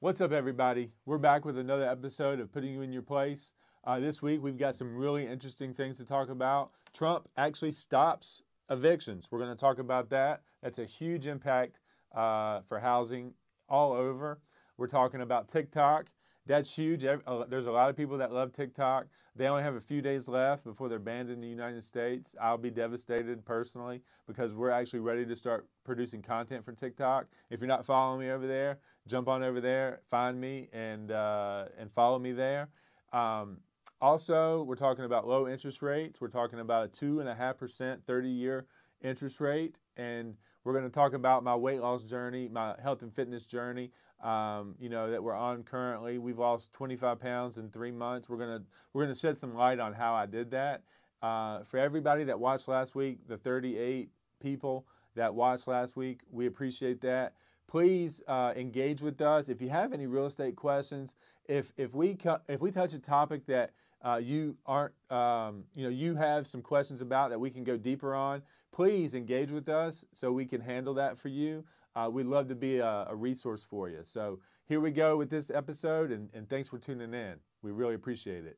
What's up, everybody? We're back with another episode of Putting You in Your Place. Uh, this week, we've got some really interesting things to talk about. Trump actually stops evictions. We're going to talk about that. That's a huge impact uh, for housing all over. We're talking about TikTok. That's huge. Uh, there's a lot of people that love TikTok. They only have a few days left before they're banned in the United States. I'll be devastated personally because we're actually ready to start producing content for TikTok. If you're not following me over there, jump on over there, find me, and uh, and follow me there. Um, also, we're talking about low interest rates. We're talking about a two and a half percent 30-year interest rate, and we're going to talk about my weight loss journey, my health and fitness journey. Um, you know that we're on currently. We've lost 25 pounds in three months. We're gonna we're gonna shed some light on how I did that. Uh, for everybody that watched last week, the 38 people that watched last week, we appreciate that please uh, engage with us. If you have any real estate questions, if if we if we touch a topic that uh, you aren't um, you know you have some questions about that we can go deeper on, please engage with us so we can handle that for you. Uh, we'd love to be a, a, resource for you. So here we go with this episode, and, and thanks for tuning in. We really appreciate it.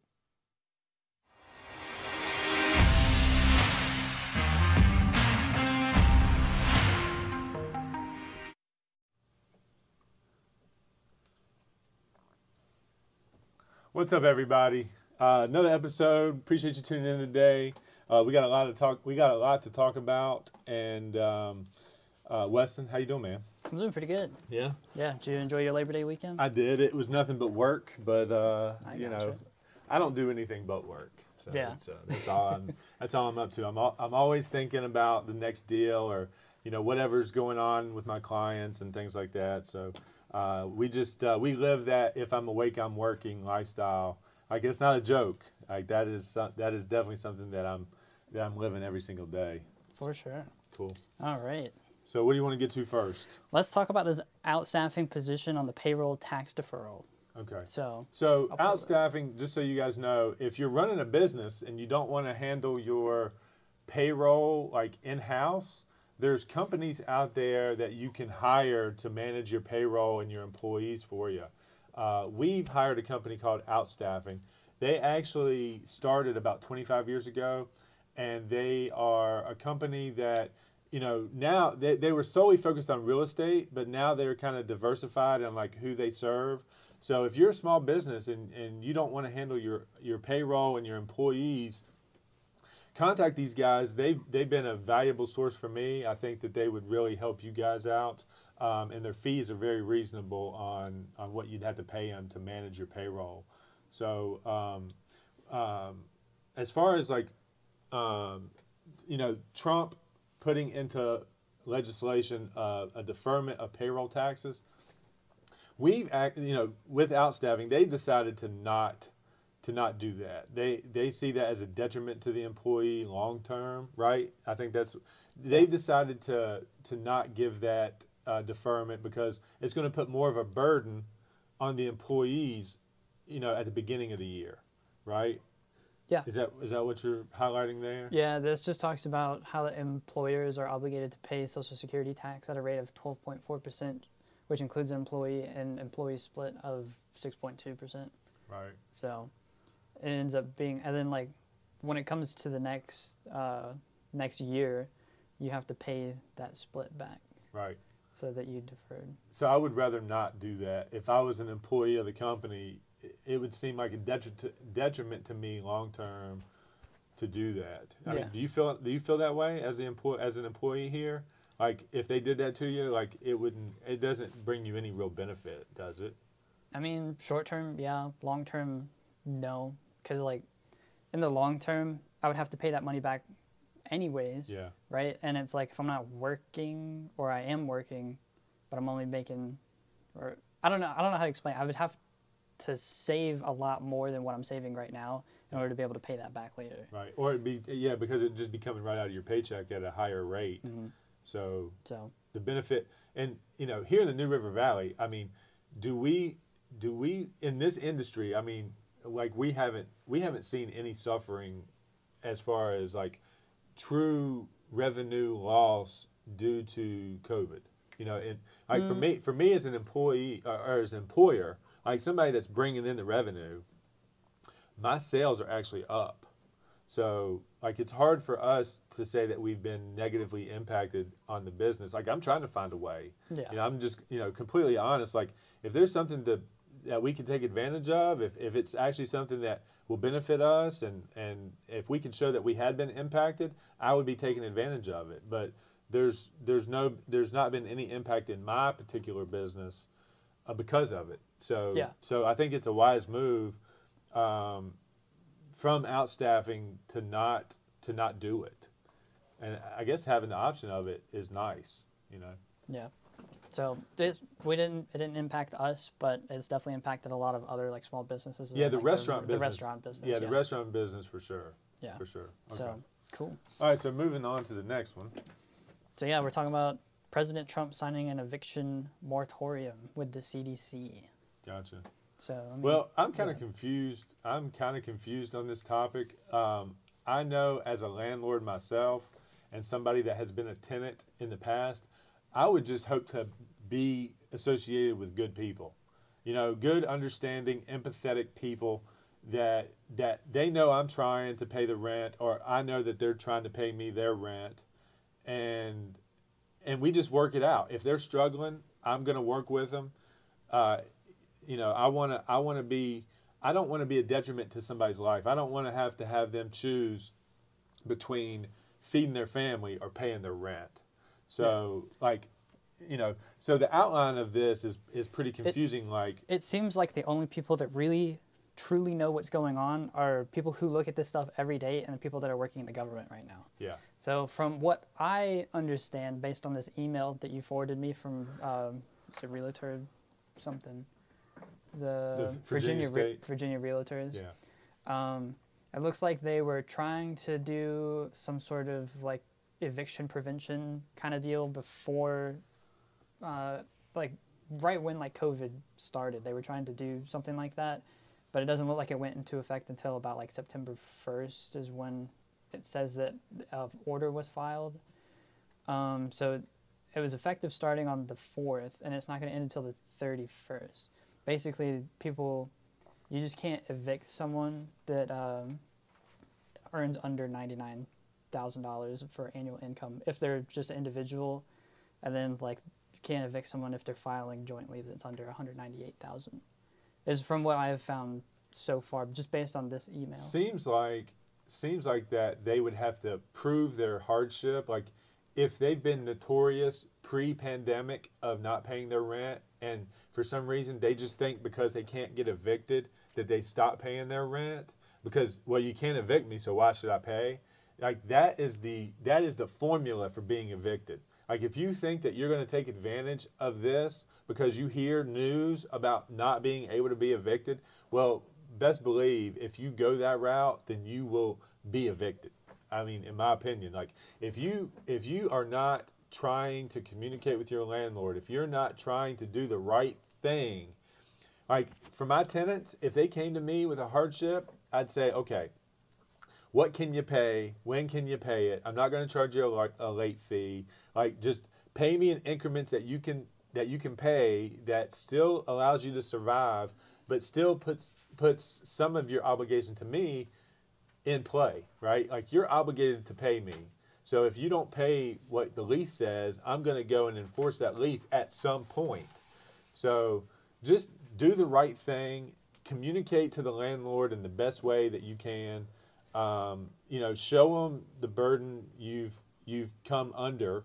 What's up, everybody? Uh, another episode. Appreciate you tuning in today. Uh, we got a lot to talk. We got a lot to talk about. And um, uh, Weston, how you doing, man? I'm doing pretty good. Yeah. Yeah. Did you enjoy your Labor Day weekend? I did. It was nothing but work, but uh, you know, you. I don't do anything but work. So yeah. Uh, that's all. I'm, that's all I'm up to. I'm all, I'm always thinking about the next deal or you know whatever's going on with my clients and things like that. So uh, we just uh, we live that if I'm awake, I'm working lifestyle like it's not a joke. Like that is that is definitely something that I'm that I'm living every single day. For sure. Cool. All right. So what do you want to get to first? Let's talk about this outstaffing position on the payroll tax deferral. Okay. So so outstaffing, just so you guys know, if you're running a business and you don't want to handle your payroll like in-house, there's companies out there that you can hire to manage your payroll and your employees for you. Uh, we've hired a company called Outstaffing. They actually started about 25 years ago, and they are a company that you know now they, they were solely focused on real estate but now they're kind of diversified in like who they serve so if you're a small business and, and you don't want to handle your, your payroll and your employees contact these guys they've, they've been a valuable source for me i think that they would really help you guys out um, and their fees are very reasonable on, on what you'd have to pay them to manage your payroll. So um, um, as far as like, um, you know, Trump putting into legislation uh, a deferment of payroll taxes, we've act, you know, with outstaffing, they decided to not to not do that. They they see that as a detriment to the employee long term, right? I think that's they decided to to not give that uh, deferment because it's going to put more of a burden on the employees, you know, at the beginning of the year, right? Yeah. Is that is that what you're highlighting there? Yeah, this just talks about how the employers are obligated to pay Social Security tax at a rate of 12.4 percent, which includes an employee and employee split of 6.2 percent. Right. So, it ends up being, and then like, when it comes to the next uh, next year, you have to pay that split back. Right so that you deferred. So I would rather not do that. If I was an employee of the company, it would seem like a detriment to me long term to do that. I yeah. mean, do you feel do you feel that way as the employee as an employee here? Like if they did that to you, like it wouldn't it doesn't bring you any real benefit, does it? I mean, short term, yeah. Long term, no. Because like in the long term, I would have to pay that money back anyways. Yeah. Right? And it's like if I'm not working or I am working, but I'm only making or I don't know I don't know how to explain. I would have to save a lot more than what I'm saving right now in order to be able to pay that back later. Right. Or it'd be yeah, because it'd just be coming right out of your paycheck at a higher rate. Mm-hmm. So so the benefit and you know, here in the New River Valley, I mean, do we do we in this industry, I mean, like we haven't we haven't seen any suffering as far as like true revenue loss due to COVID. You know, and like for mm. me, for me as an employee or, or as an employer, like somebody that's bringing in the revenue, my sales are actually up. So like it's hard for us to say that we've been negatively impacted on the business. Like I'm trying to find a way. Yeah. You know, I'm just you know completely honest. Like if there's something to that we can take advantage of, if, if it's actually something that will benefit us, and and if we can show that we had been impacted, I would be taking advantage of it. But there's there's no there's not been any impact in my particular business uh, because of it. So Yeah. so I think it's a wise move um, from outstaffing to not to not do it, and I guess having the option of it is nice. You know. Yeah. So this we didn't it didn't impact us, but it's definitely impacted a lot of other like small businesses. Yeah, the like, restaurant the, business. restaurant business. Yeah, the restaurant business for sure. Yeah. For sure. Okay. So cool. All right, so moving on to the next one. So yeah, we're talking about President Trump signing an eviction moratorium with the CDC. Gotcha. So Well, I'm kind of confused. I'm kind of confused on this topic. Um, I know as a landlord myself and somebody that has been a tenant in the past, I would just hope to be associated with good people. You know, good, understanding, empathetic people that that they know I'm trying to pay the rent or I know that they're trying to pay me their rent and and we just work it out. If they're struggling, I'm going to work with them. Uh, you know, I want to I want to be I don't want to be a detriment to somebody's life. I don't want to have to have them choose between feeding their family or paying their rent. So like, you know, so the outline of this is is pretty confusing. like, it seems like the only people that really truly know what's going on are people who look at this stuff every day and the people that are working in the government right now. yeah, So from what I understand, based on this email that you forwarded me from, um, it's a realtor, something, the, Virginia Virginia Re- Virginia Realtors. yeah, Um, it looks like they were trying to do some sort of like eviction prevention kind of deal before, uh, like right when like COVID started. They were trying to do something like that, but it doesn't look like it went into effect until about like September first is when it says that uh, order was filed. Um, so it was effective starting on the fourth, and it's not going to end until the thirty first. Basically, people you just can't evict someone that um, earns under ninety nine thousand dollars for annual income if they're just an individual, and then like can't evict someone if they're filing jointly that's under one hundred ninety eight thousand. Is from what I have found so far, just based on this email. seems like seems like that they would have to prove their hardship. Like, if they've been notorious pre-pandemic of not paying their rent, and for some reason they just think because they can't get evicted that they stop paying their rent because well you can't evict me so why should I pay? Like that is the that is the formula for being evicted. Like if you think that you're going to take advantage of this because you hear news about not being able to be evicted, well, best believe if you go that route, then you will be evicted. I mean, in my opinion, like if you if you are not trying to communicate with your landlord, if you're not trying to do the right thing, like for my tenants, if they came to me with a hardship, I'd say, okay, what can you pay? When can you pay it? I'm not going to charge you a, a late fee. Like just pay me in increments that you can that you can pay that still allows you to survive, but still puts puts some of your obligation to me in play, right? Like you're obligated to pay me. So if you don't pay what the lease says, I'm going to go and enforce that lease at some point. So just do the right thing. Communicate to the landlord in the best way that you can. Um, you know, show them the burden you've you've come under,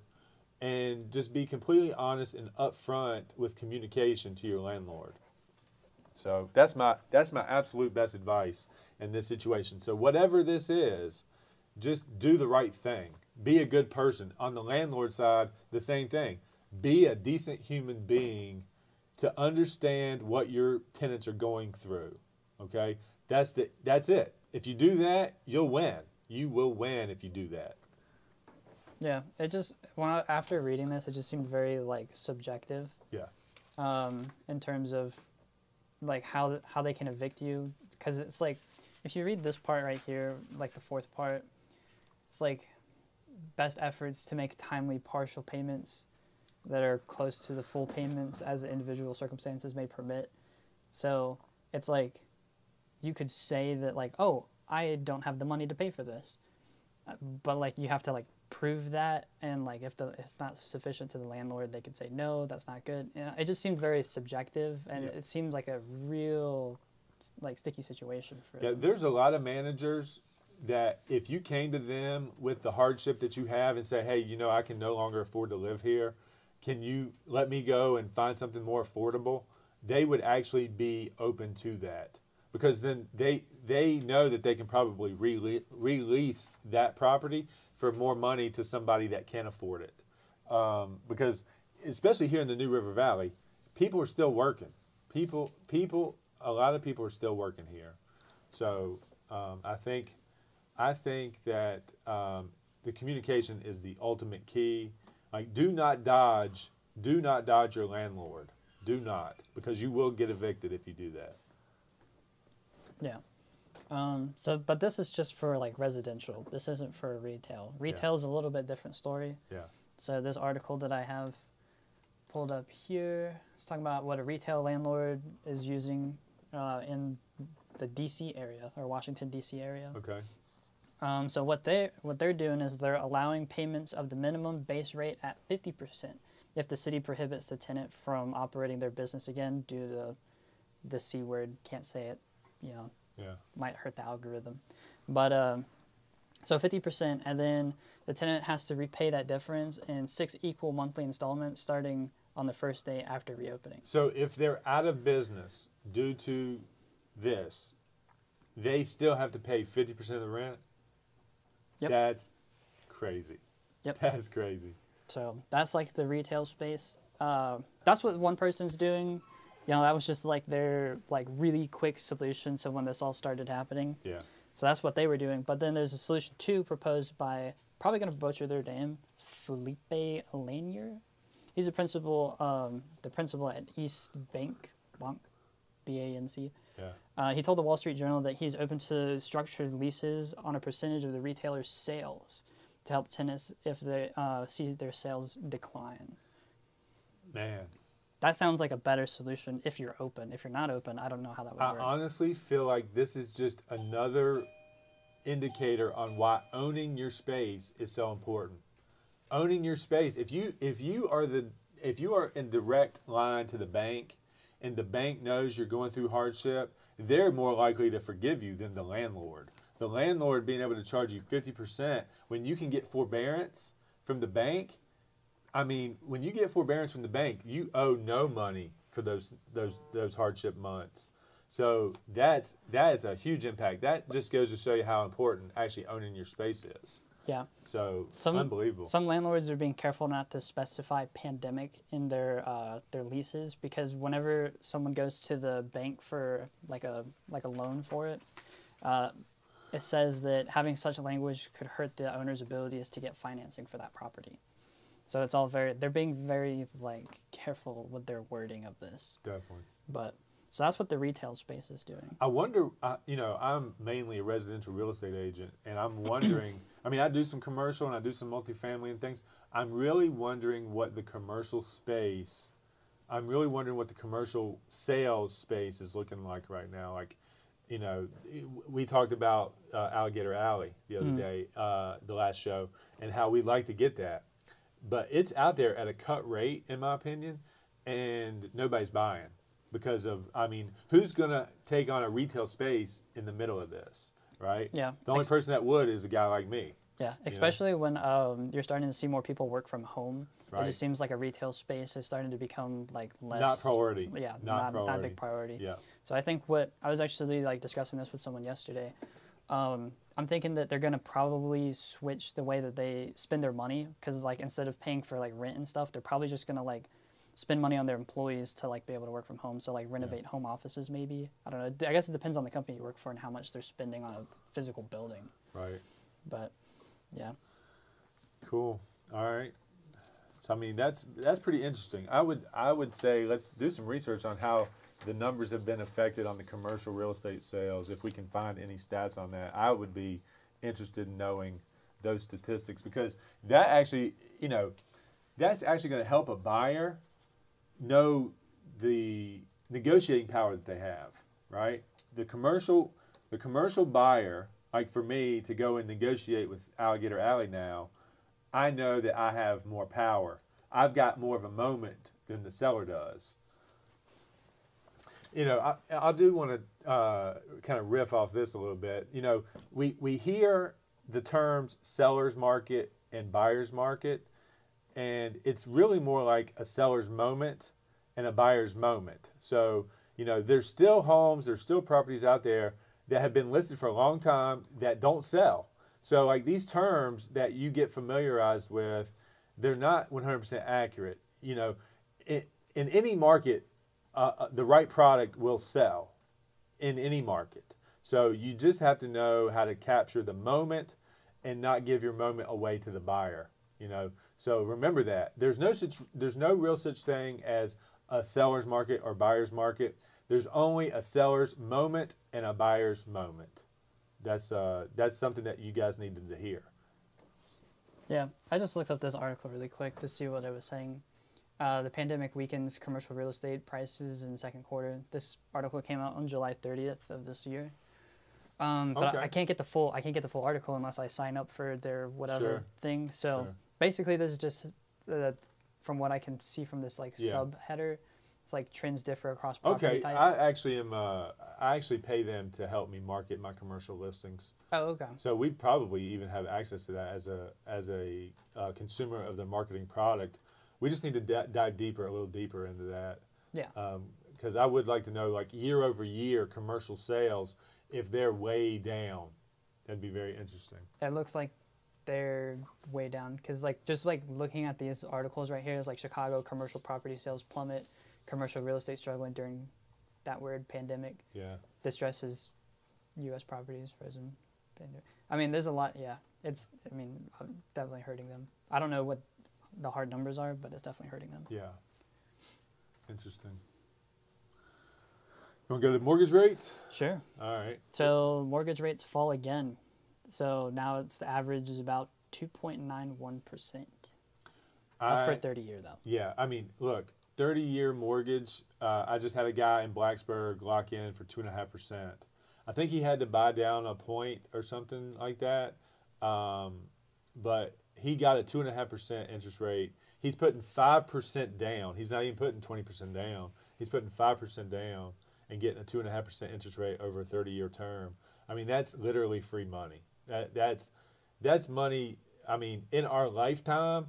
and just be completely honest and upfront with communication to your landlord. So that's my that's my absolute best advice in this situation. So whatever this is, just do the right thing. Be a good person. On the landlord side, the same thing. Be a decent human being to understand what your tenants are going through. Okay? That's the that's it. If you do that, you'll win. You will win if you do that. Yeah, it just when I, after reading this, it just seemed very like subjective. Yeah. Um, in terms of like how how they can evict you, because it's like if you read this part right here, like the fourth part, it's like best efforts to make timely partial payments. that are close to the full payments as the individual circumstances may permit. So it's like you could say that like, oh, I don't have the money to pay for this, Uh, but like you have to like prove that, and like if the it's not sufficient to the landlord, they could say no, that's not good. And it just seemed very subjective, and Yeah. it seemed like a real like sticky situation for Yeah, them. there's a lot of managers that if you came to them with the hardship that you have and say, hey, you know, I can no longer afford to live here, can you let me go and find something more affordable? They would actually be open to that because then they they know that they can probably rele- release that property for more money to somebody that can afford it. Um, because especially here in the New River Valley, people are still working. People people a lot of people are still working here. So um, I think I think that um, the communication is the ultimate key. Like, do not dodge, do not dodge your landlord. Do not, because you will get evicted if you do that. Yeah. Um, so, but this is just for like residential. This isn't for retail. Retail is a little bit different story. Yeah. So this article that I have pulled up here is talking about what a retail landlord is using uh, in the D.C. area or Washington D.C. area. Okay. Um, so what they what they're doing is they're allowing payments of the minimum base rate at fifty percent if the city prohibits the tenant from operating their business again due to the c word. Can't say it. You know, Yeah. might hurt the algorithm. But um, so 50%, and then the tenant has to repay that difference in six equal monthly installments starting on the first day after reopening. So if they're out of business due to this, they still have to pay fifty percent of the rent. Yep. That's crazy. Yep. That's crazy. So that's like the retail space. Uh, that's what one person's doing. You know, that was just like their like really quick solution. So when this all started happening, Yeah. so that's what they were doing. But then there's a solution two proposed by probably gonna butcher their name, Felipe Lanier. He's a principal, um, the principal at East Bank, Bank, B A N C. Yeah. Uh, he told the Wall Street Journal that he's open to structured leases on a percentage of the retailer's sales to help tenants if they uh, see their sales decline. Man. That sounds like a better solution if you're open. If you're not open, I don't know how that would I work. honestly feel like this is just another indicator on why owning your space is so important. Owning your space. If you if you are the if you are in direct line to the bank and the bank knows you're going through hardship, they're more likely to forgive you than the landlord. The landlord being able to charge you 50% when you can get forbearance from the bank, I mean, when you get forbearance from the bank, you owe no money for those those those hardship months. So that's that is a huge impact. That just goes to show you how important actually owning your space is. yeah. So Some unbelievable. Some landlords are being careful not to specify pandemic in their uh, their leases because whenever someone goes to the bank for like a like a loan for it, uh, it says that having such language could hurt the owner's abilities to get financing for that property. So it's all very they're being very like careful with their wording of this. Definitely. But so that's what the retail space is doing. I wonder, uh, you know, I'm mainly a residential real estate agent, and I'm wondering. I mean, I do some commercial and I do some multifamily and things. I'm really wondering what the commercial space. I'm really wondering what the commercial sales space is looking like right now. Like, you know, we talked about uh, Alligator Alley the other day, uh, the last show, and how we'd like to get that, but it's out there at a cut rate, in my opinion, and nobody's buying because of I mean, who's gonna take on a retail space in the middle of this, right? Yeah. The only Ex- person that would is a guy like me. Yeah, especially when um, you're starting to see more people work from home. Right. It just seems like a retail space is starting to become like less Not priority. Yeah, Not not, not, priority. a big priority. Yeah. So I think what I was actually like discussing this with someone yesterday. Um, I'm thinking that they're gonna probably switch the way that they spend their money because like instead of paying for like rent and stuff, they're probably just gonna like spend money on their employees to like be able to work from home. So like renovate home offices maybe. I don't know. I guess it depends on the company you work for and how much they're spending on a physical building. Right. But yeah. Cool. All right. So I mean that's that's pretty interesting. I would I would say let's do some research on how the numbers have been affected on the commercial real estate sales. If we can find any stats on that, I would be interested in knowing those statistics because that actually, you know, that's actually going to help a buyer know the negotiating power that they have, right? The commercial, the commercial buyer, like for me to go and negotiate with Alligator Alley now, I know that I have more power. I've got more of a moment than the seller does. You know, I, I do want to uh, kind of riff off this a little bit. You know, we, we hear the terms seller's market and buyer's market, and it's really more like a seller's moment and a buyer's moment. So, you know, there's still homes, there's still properties out there that have been listed for a long time that don't sell. So, like these terms that you get familiarized with, they're not 100% accurate. You know, in, any market, uh, uh, the right product will sell in any market. So, you just have to know how to capture the moment and not give your moment away to the buyer. You know, so remember that there's no such there's no real such thing as a seller's market or buyer's market. There's only a seller's moment and a buyer's moment. That's uh, that's something that you guys needed to hear. Yeah, I just looked up this article really quick to see what it was saying. Uh, the pandemic weakens commercial real estate prices in the second quarter. This article came out on July 30th of this year. Um, but Okay. I, I can't get the full I can't get the full article unless I sign up for their whatever Sure. thing. So Sure. basically, this is just uh, from what I can see from this like Yeah. sub header. It's like trends differ across property Okay, types. I actually am. Uh, I actually pay them to help me market my commercial listings. oh, okay. So we probably even have access to that as a as a uh, consumer of the marketing product. We just need to d- dive deeper, a little deeper into that. Yeah. Because I would like to know, like year over year, commercial sales, if they're way down, that'd be very interesting. It looks like they're way down because like just like looking at these articles right here is like Chicago commercial property sales plummet, commercial real estate struggling during that word pandemic. Yeah. Distresses U.S. properties frozen. Pandemic. I mean, there's a lot. Yeah, it's. I mean, uh, definitely hurting them. I don't know what the hard numbers are, but it's definitely hurting them. Yeah. Interesting. You want to go to mortgage rates? Sure. All right. So mortgage rates fall again. So now it's the average is about 2.91 percent. That's for 30 year though. Yeah, I mean, look, thirty-year mortgage. Uh, I just had a guy in Blacksburg lock in for two and a half percent. I think he had to buy down a point or something like that, um, but he got a two and a half percent interest rate. He's putting five percent down. He's not even putting twenty percent down. He's putting five percent down and getting a two and a half percent interest rate over a thirty-year term. I mean, that's literally free money. That that's that's money. I mean, in our lifetime,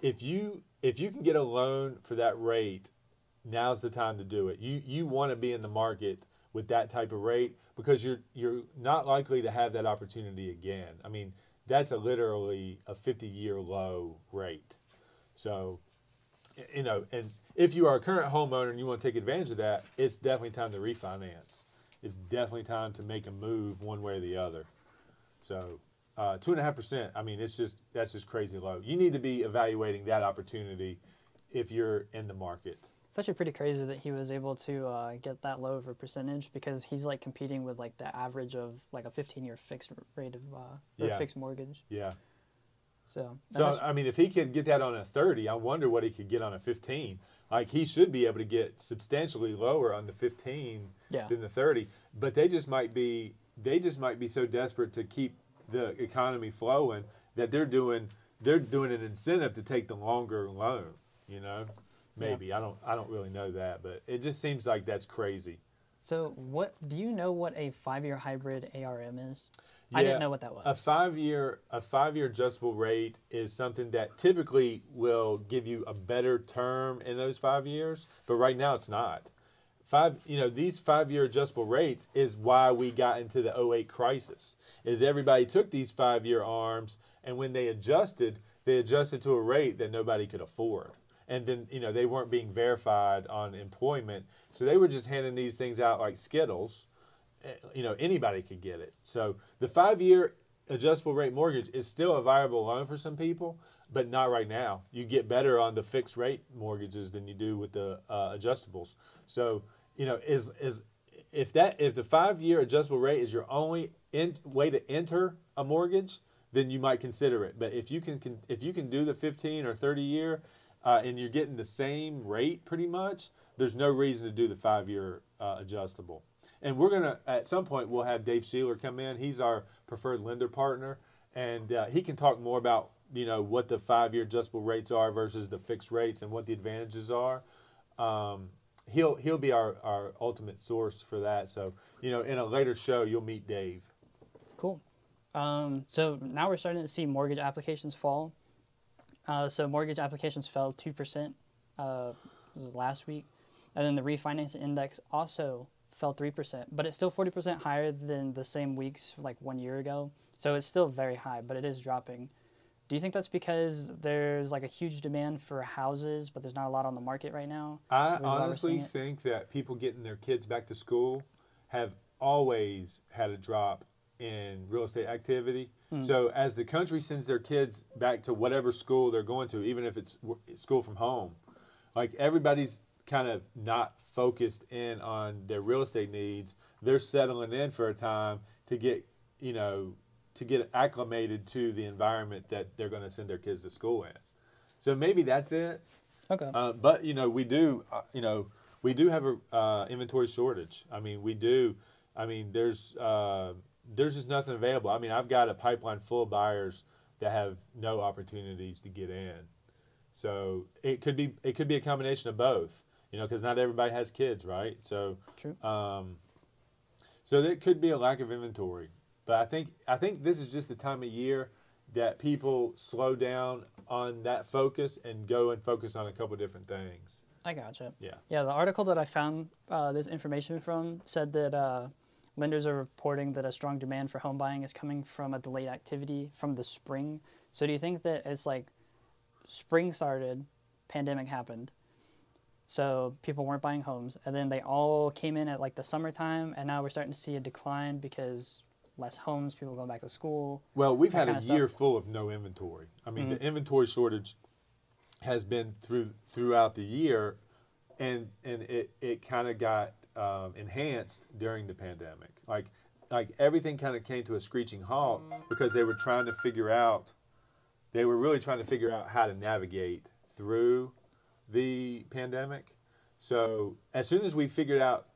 if you if you can get a loan for that rate, now's the time to do it. You you want to be in the market with that type of rate because you're you're not likely to have that opportunity again. I mean, that's a literally a 50 year low rate. So, you know, and if you are a current homeowner and you want to take advantage of that, it's definitely time to refinance. It's definitely time to make a move one way or the other. So, two and a half percent. I mean, it's just that's just crazy low. You need to be evaluating that opportunity if you're in the market. It's actually pretty crazy that he was able to uh, get that low of a percentage because he's like competing with like the average of like a 15 year fixed rate of uh, or Yeah. fixed mortgage. Yeah. So, So actu- I mean, if he could get that on a 30, I wonder what he could get on a 15. Like he should be able to get substantially lower on the 15 Yeah. than the 30. But they just might be they just might be so desperate to keep the economy flowing that they're doing they're doing an incentive to take the longer loan. You know, maybe I don't I don't really know that, but it just seems like that's crazy. so what do you know what a five year hybrid ARM is? I didn't know what that was. A five year a five year adjustable rate is something that typically will give you a better term in those five years, but right now it's not. Five you know, these five year adjustable rates is why we got into the 08 crisis. Is everybody took these five year arms and when they adjusted, they adjusted to a rate that nobody could afford. And then, you know, they weren't being verified on employment. So they were just handing these things out like Skittles eh, you know anybody could get it. So the five year adjustable rate mortgage is still a viable loan for some people, but not right now. You get better on the fixed rate mortgages than you do with the uh, adjustables. So you know is is if that if the five year adjustable rate is your only in, way to enter a mortgage, then you might consider it. But if you can, can if you can do the 15 or 30 year, uh, and you're getting the same rate pretty much, there's no reason to do the five year uh, adjustable. And we're gonna at some point we'll have Dave Sheeler come in. He's our preferred lender partner, and uh, he can talk more about you know what the five year adjustable rates are versus the fixed rates and what the advantages are. Um, he'll he'll be our, our ultimate source for that. So you know in a later show you'll meet Dave. Cool. Um, so now we're starting to see mortgage applications fall. Uh, so mortgage applications fell two percent uh, last week, and then the refinance index also fell three percent, but it's still forty percent higher than the same weeks like one year ago. So it's still very high, but it is dropping. Do you think that's because there's like a huge demand for houses, but there's not a lot on the market right now? I Which is why we're honestly think that people getting their kids back to school have always had a drop in real estate activity. Hmm. So as the country sends their kids back to whatever school they're going to, even if it's school from home, like everybody's kind of not focused in on their real estate needs. They're settling in for a time to get, you know, to get acclimated to the environment that they're going to send their kids to school in. So maybe that's it. Okay. Uh, but you know, we do. Uh, you know, we do have a uh, inventory shortage. I mean, we do. I mean, there's uh, there's just nothing available. I mean, I've got a pipeline full of buyers that have no opportunities to get in. So it could be it could be a combination of both. You know, because not everybody has kids, right? So True. um, so there could be a lack of inventory. But I think I think this is just the time of year that people slow down on that focus and go and focus on a couple different things. I gotcha. Yeah. Yeah, the article that I found uh, this information from said that uh, lenders are reporting that a strong demand for home buying is coming from a delayed activity from the spring. So do you think that it's like spring started, pandemic happened, so people weren't buying homes, and then they all came in at like the summertime, and now we're starting to see a decline because less homes, people going back to school. Well, we've had a year stuff. full of no inventory. I mean, the inventory shortage has been through throughout the year, and and it it kind of got um, enhanced during the pandemic. Like like everything kind of came to a screeching halt because they were trying to figure out. They were really trying to figure out how to navigate through the pandemic. So as soon as we figured out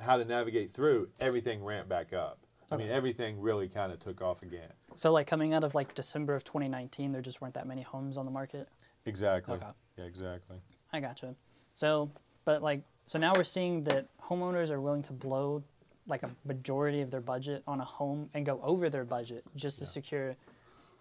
how to navigate through, everything ramped back up. I mean, everything really kind of took off again. So like coming out of like December of 2019, there just weren't that many homes on the market. Exactly. Okay. Yeah, exactly. I gotcha. So, but like, so now we're seeing that homeowners are willing to blow like a majority of their budget on a home and go over their budget just to secure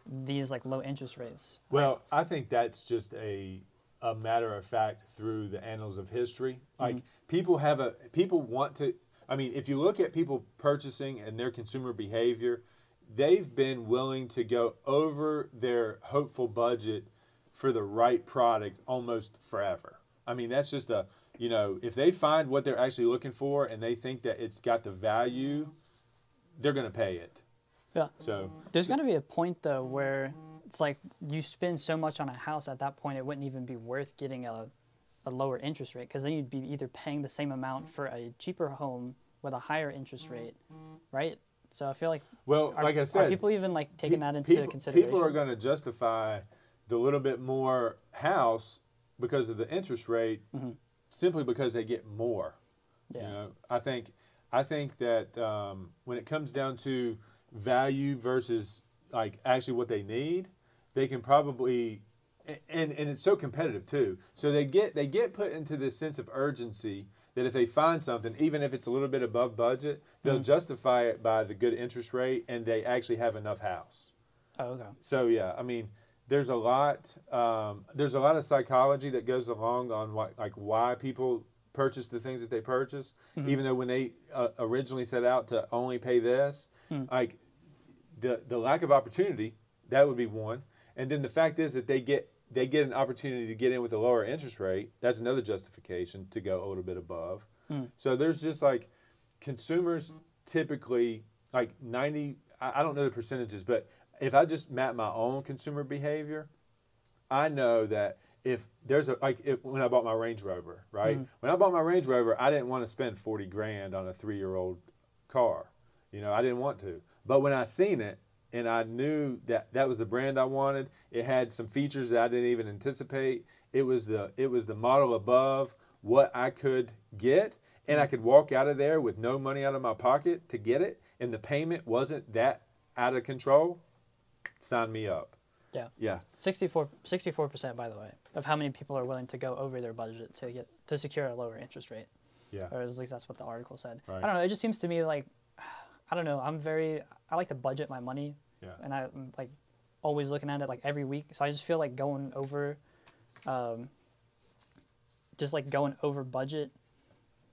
these like low interest rates. Well, I think that's just a a matter of fact through the annals of history. Like mm-hmm. people have a people want to I mean, if you look at people purchasing and their consumer behavior, they've been willing to go over their hopeful budget for the right product almost forever. I mean, that's just a, you know, if they find what they're actually looking for and they think that it's got the value, they're going to pay it. Yeah. So, there's going to be a point though where it's like you spend so much on a house at that point it wouldn't even be worth getting a, a lower interest rate because then you'd be either paying the same amount for a cheaper home with a higher interest rate, right? So I feel like well, are, like I are said, people even like taking that into people, consideration? People are going to justify the little bit more house because of the interest rate, simply because they get more. yeah. You know, I think I think that um, when it comes down to value versus like actually what they need, they can probably and and it's so competitive too. So they get they get put into this sense of urgency that if they find something, even if it's a little bit above budget, they'll justify it by the good interest rate, and they actually have enough house. Oh, okay. So yeah, I mean, there's a lot. Um, there's a lot of psychology that goes along on why, like why people purchase the things that they purchase, even though when they uh, originally set out to only pay this, like the the lack of opportunity that would be one, and then the fact is that they get they get an opportunity to get in with a lower interest rate. That's another justification to go a little bit above. Hmm. So there's just like consumers typically like 90 I don't know the percentages, but if I just map my own consumer behavior, I know that if there's a like if, when I bought my Range Rover, right? Hmm. When I bought my Range Rover, I didn't want to spend 40 grand on a 3-year-old car. You know, I didn't want to. But when I seen it, and I knew that that was the brand I wanted. It had some features that I didn't even anticipate. It was the it was the model above what I could get, and I could walk out of there with no money out of my pocket to get it, and the payment wasn't that out of control. Sign me up. Yeah. Yeah. 64 percent, by the way, of how many people are willing to go over their budget to get to secure a lower interest rate. Yeah. Or at least that's what the article said. Right. I don't know. It just seems to me like I don't know. I'm very I like to budget my money, Yeah. and I'm like always looking at it like every week. So I just feel like going over, um, just like going over budget,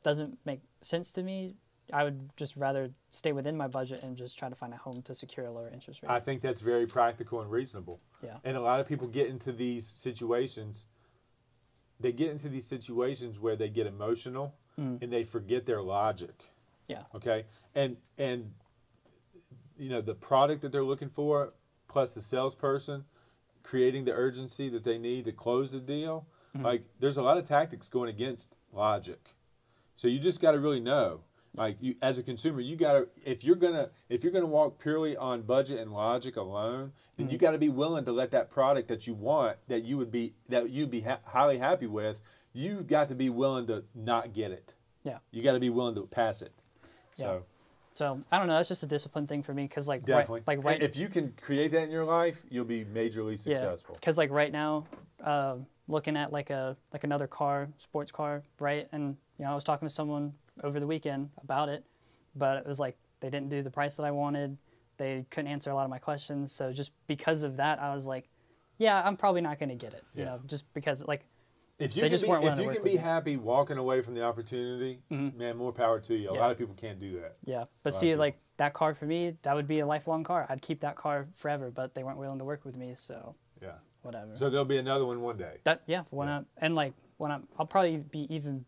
doesn't make sense to me. I would just rather stay within my budget and just try to find a home to secure a lower interest rate. I think that's very practical and reasonable. yeah. And a lot of people get into these situations. They get into these situations where they get emotional Mm. and they forget their logic. Yeah. Okay. And and you know the product that they're looking for, plus the salesperson creating the urgency that they need to close the deal. Mm-hmm. Like there's a lot of tactics going against logic. So you just got to really know. Like you, as a consumer, you got to if you're gonna if you're gonna walk purely on budget and logic alone, then Mm-hmm. you got to be willing to let that product that you want, that you would be that you'd be ha- highly happy with, you've got to be willing to not get it. Yeah. You got to be willing to pass it. Yeah. So So I don't know. That's just a discipline thing for me because like definitely, right, like right if you can create that in your life, you'll be majorly successful. Because like right now, uh, looking at like a like another car, sports car, right? And you know, I was talking to someone over the weekend about it, but it was like they didn't do the price that I wanted. They couldn't answer a lot of my questions. So just because of that, I was like, yeah, I'm probably not going to get it. Yeah. You know, just because like If you They can just be, weren't willing if you can be happy walking away from the opportunity, mm-hmm. man, more power to you. A Yeah. lot of people can't do that. yeah. But see, like that car for me, that would be a lifelong car. I'd keep that car forever. But they weren't willing to work with me, so Yeah. whatever. So there'll be another one one day. That yeah, when Yeah. I'm and like when I'm, I'll probably be even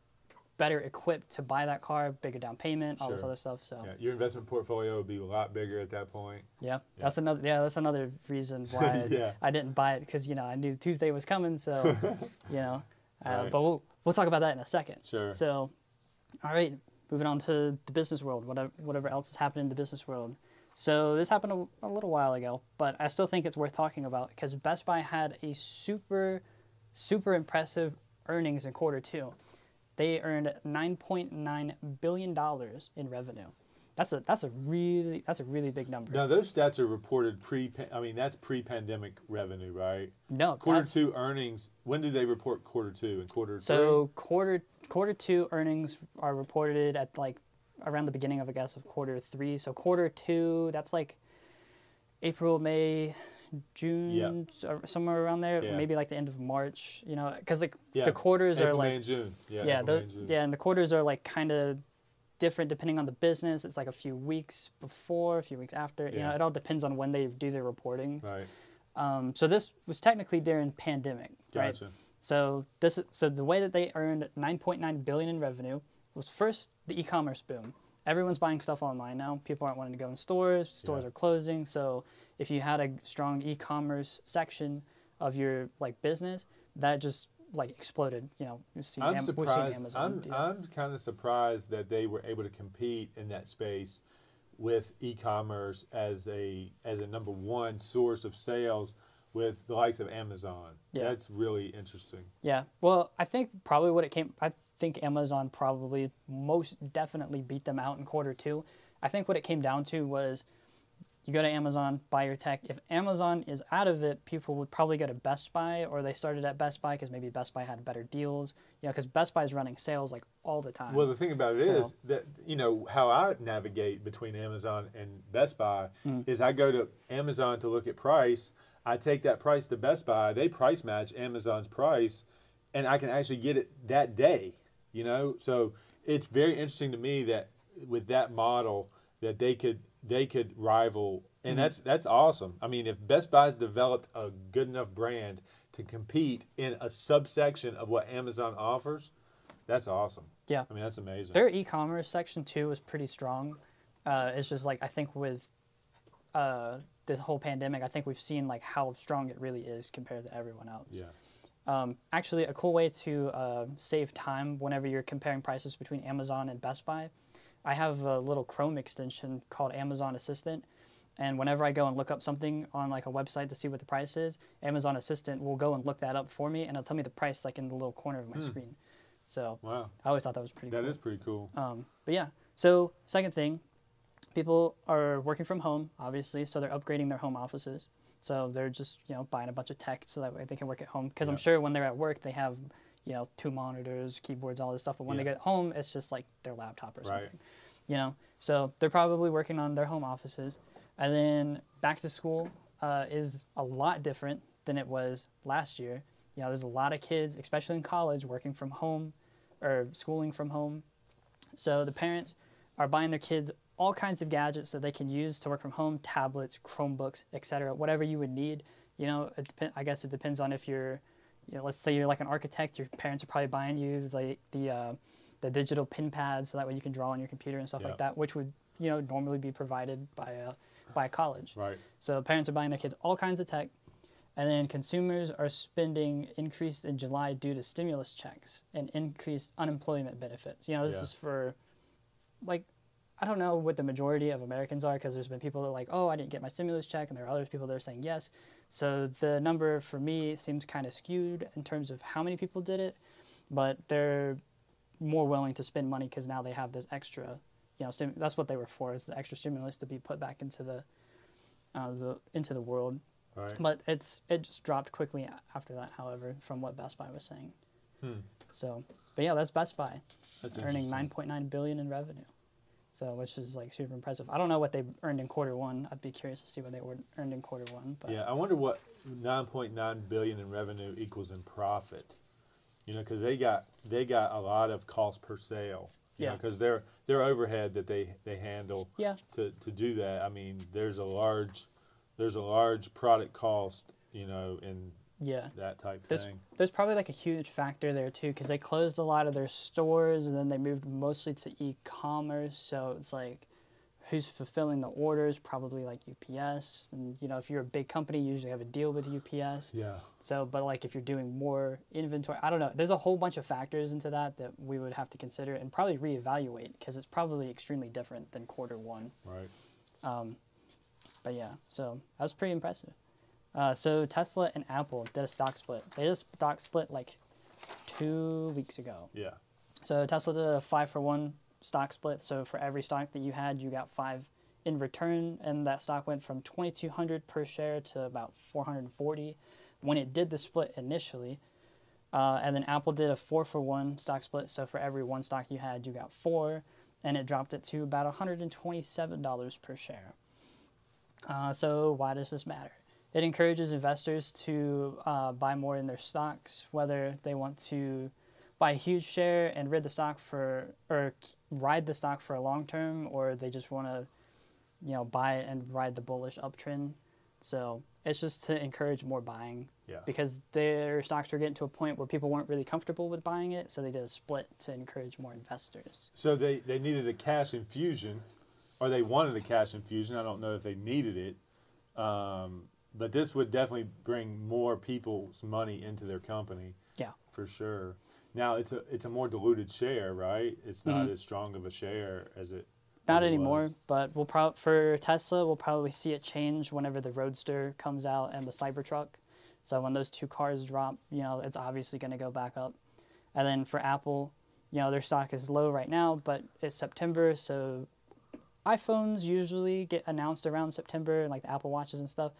better equipped to buy that car, bigger down payment, all this other stuff. So Yeah, yeah, your investment portfolio will be a lot bigger at that point. Yeah, that's another yeah, that's another reason why I, Yeah. I didn't buy it because you know I knew Tuesday was coming, so you know. Uh, Right. But we'll we'll talk about that in a second. Sure. So, all right, moving on to the business world, whatever whatever else has happened in the business world. So this happened a, a little while ago, but I still think it's worth talking about because Best Buy had a super, super impressive earnings in quarter two. They earned 9.9 billion dollars in revenue. That's a that's a really that's a really big number. Now those stats are reported pre. I mean that's pre-pandemic revenue, right? no, Quarter two earnings. When do they report quarter two and quarter So quarter quarter two earnings are reported at like around the beginning of I guess of quarter three. So quarter two, that's like April, May, June, Yeah. or somewhere around there. Yeah. Maybe like the end of March. You know, because like Yeah. the quarters three? are like May, and June. Yeah. yeah, April, the, May, and June. yeah, and the quarters are like kind of different depending on the business. It's like a few weeks before, a few weeks after. You know, it all depends on when they do their reporting. Right. Um, so this was technically during pandemic, right? So this so the way that they earned 9.9 billion in revenue was first the e-commerce boom. Everyone's buying stuff online now. People aren't wanting to go in stores. Stores Yeah. are closing. So if you had a strong e-commerce section of your like business, that just like exploded. You know, we've seen, I'm Am- we've seen surprised. Amazon. I'm. I'm kind of surprised that they were able to compete in that space with e-commerce as a as a number one source of sales with the likes of Amazon. Yeah. That's really interesting. Yeah. Well, I think probably what it came. I think Amazon probably most definitely beat them out in quarter two. I think what it came down to was you go to Amazon, buy your tech. If Amazon is out of it, people would probably go to Best Buy or they started at Best Buy because maybe Best Buy had better deals. You know, because Best Buy is running sales like all the time. Well, the thing about it is So- that you know how I navigate between Amazon and Best Buy Mm. is I go to Amazon to look at price. I take that price to Best Buy. They price match Amazon's price, and I can actually get it that day. You know, so it's very interesting to me that with that model that they could they could rival, and Mm-hmm. that's that's awesome. I mean, if Best Buy's developed a good enough brand to compete in a subsection of what Amazon offers, that's awesome. Yeah. I mean that's amazing. Their e-commerce section too was pretty strong. Uh, it's just like I think with uh, this whole pandemic, I think we've seen like how strong it really is compared to everyone else. Yeah. Um, actually, a cool way to uh, save time whenever you're comparing prices between Amazon and Best Buy, I have a little Chrome extension called Amazon Assistant, And whenever I go and look up something on like a website to see what the price is, Amazon Assistant will go and look that up for me, and it'll tell me the price like in the little corner of my screen. So Wow, I always thought that was pretty. that cool. is pretty cool. Um, but yeah, so second thing, people are working from home, obviously, so they're upgrading their home offices. So they're just you know buying a bunch of tech so that way they can work at home. Because I'm sure when they're at work, they have you know two monitors, keyboards, all this stuff. But when they get home, it's just like their laptop or Right. something. You know, so they're probably working on their home offices. And then back to school uh, is a lot different than it was last year. You know, there's a lot of kids, especially in college, working from home or schooling from home. So the parents are buying their kids all kinds of gadgets that they can use to work from home, tablets, Chromebooks, etc., whatever you would need. You know, it dep- I guess it depends on if you're, you know, let's say you're like an architect, your parents are probably buying you like the uh, the digital pin pad so that way you can draw on your computer and stuff Yeah. like that, which would you know normally be provided by a by a college. Right. So parents are buying their kids all kinds of tech, and then consumers are spending increased in July due to stimulus checks and increased unemployment benefits. You know, this Yeah. is for like I don't know what the majority of Americans are because there's been people that are like, oh, I didn't get my stimulus check, and there are other people that are saying yes. So the number for me seems kind of skewed in terms of how many people did it, but they're more willing to spend money because now they have this extra, you know, stim- that's what they were for is the extra stimulus to be put back into the, uh, the into the world. Right. But it's it just dropped quickly after that. However, from what Best Buy was saying. Hmm. So, but yeah, that's Best Buy That's earning nine point nine billion in revenue. So, which is like super impressive. I don't know what they earned in quarter one. I'd be curious to see what they earned in quarter one. But Yeah, I wonder what 9.9 billion in revenue equals in profit. You know, because they got they got a lot of cost per sale. You Yeah. Because their their overhead that they they handle yeah, to to do that. I mean, there's a large there's a large product cost. You know, in yeah. that type This- thing. There's probably like a huge factor there too, because they closed a lot of their stores and then they moved mostly to e-commerce. So it's like, who's fulfilling the orders? Probably like UPS. And you know, if you're a big company, you usually have a deal with UPS. Yeah. So, but like if you're doing more inventory, I don't know. There's a whole bunch of factors into that that we would have to consider and probably reevaluate because it's probably extremely different than quarter one. Right. Um, but yeah, so that was pretty impressive. Uh, so Tesla and Apple did a stock split. They did a stock split like two weeks ago. Yeah. So Tesla did a five for one stock split. So for every stock that you had, you got five in return, and that stock went from 2,200 per share to about 440 when it did the split initially. Uh, and then Apple did a four for one stock split. So for every one stock you had, you got four, and it dropped it to about $127 per share. Uh, so why does this matter? It encourages investors to uh, buy more in their stocks, whether they want to buy a huge share and rid the stock for or ride the stock for a long term, or they just want to, you know, buy it and ride the bullish uptrend. So it's just to encourage more buying Yeah. because their stocks were getting to a point where people weren't really comfortable with buying it, so they did a split to encourage more investors. So they, they needed a cash infusion, or they wanted a cash infusion. I don't know if they needed it, um, but this would definitely bring more people's money into their company. Yeah. for sure. Now it's a it's a more diluted share, right? It's not Mhm. as strong of a share as it. Not as anymore, but we'll probably for Tesla, we'll probably see it change whenever the Roadster comes out and the Cybertruck. So when those two cars drop, you know, it's obviously going to go back up. And then for Apple, you know, their stock is low right now, but it's September, so iPhones usually get announced around September, like the Apple Watches and stuff.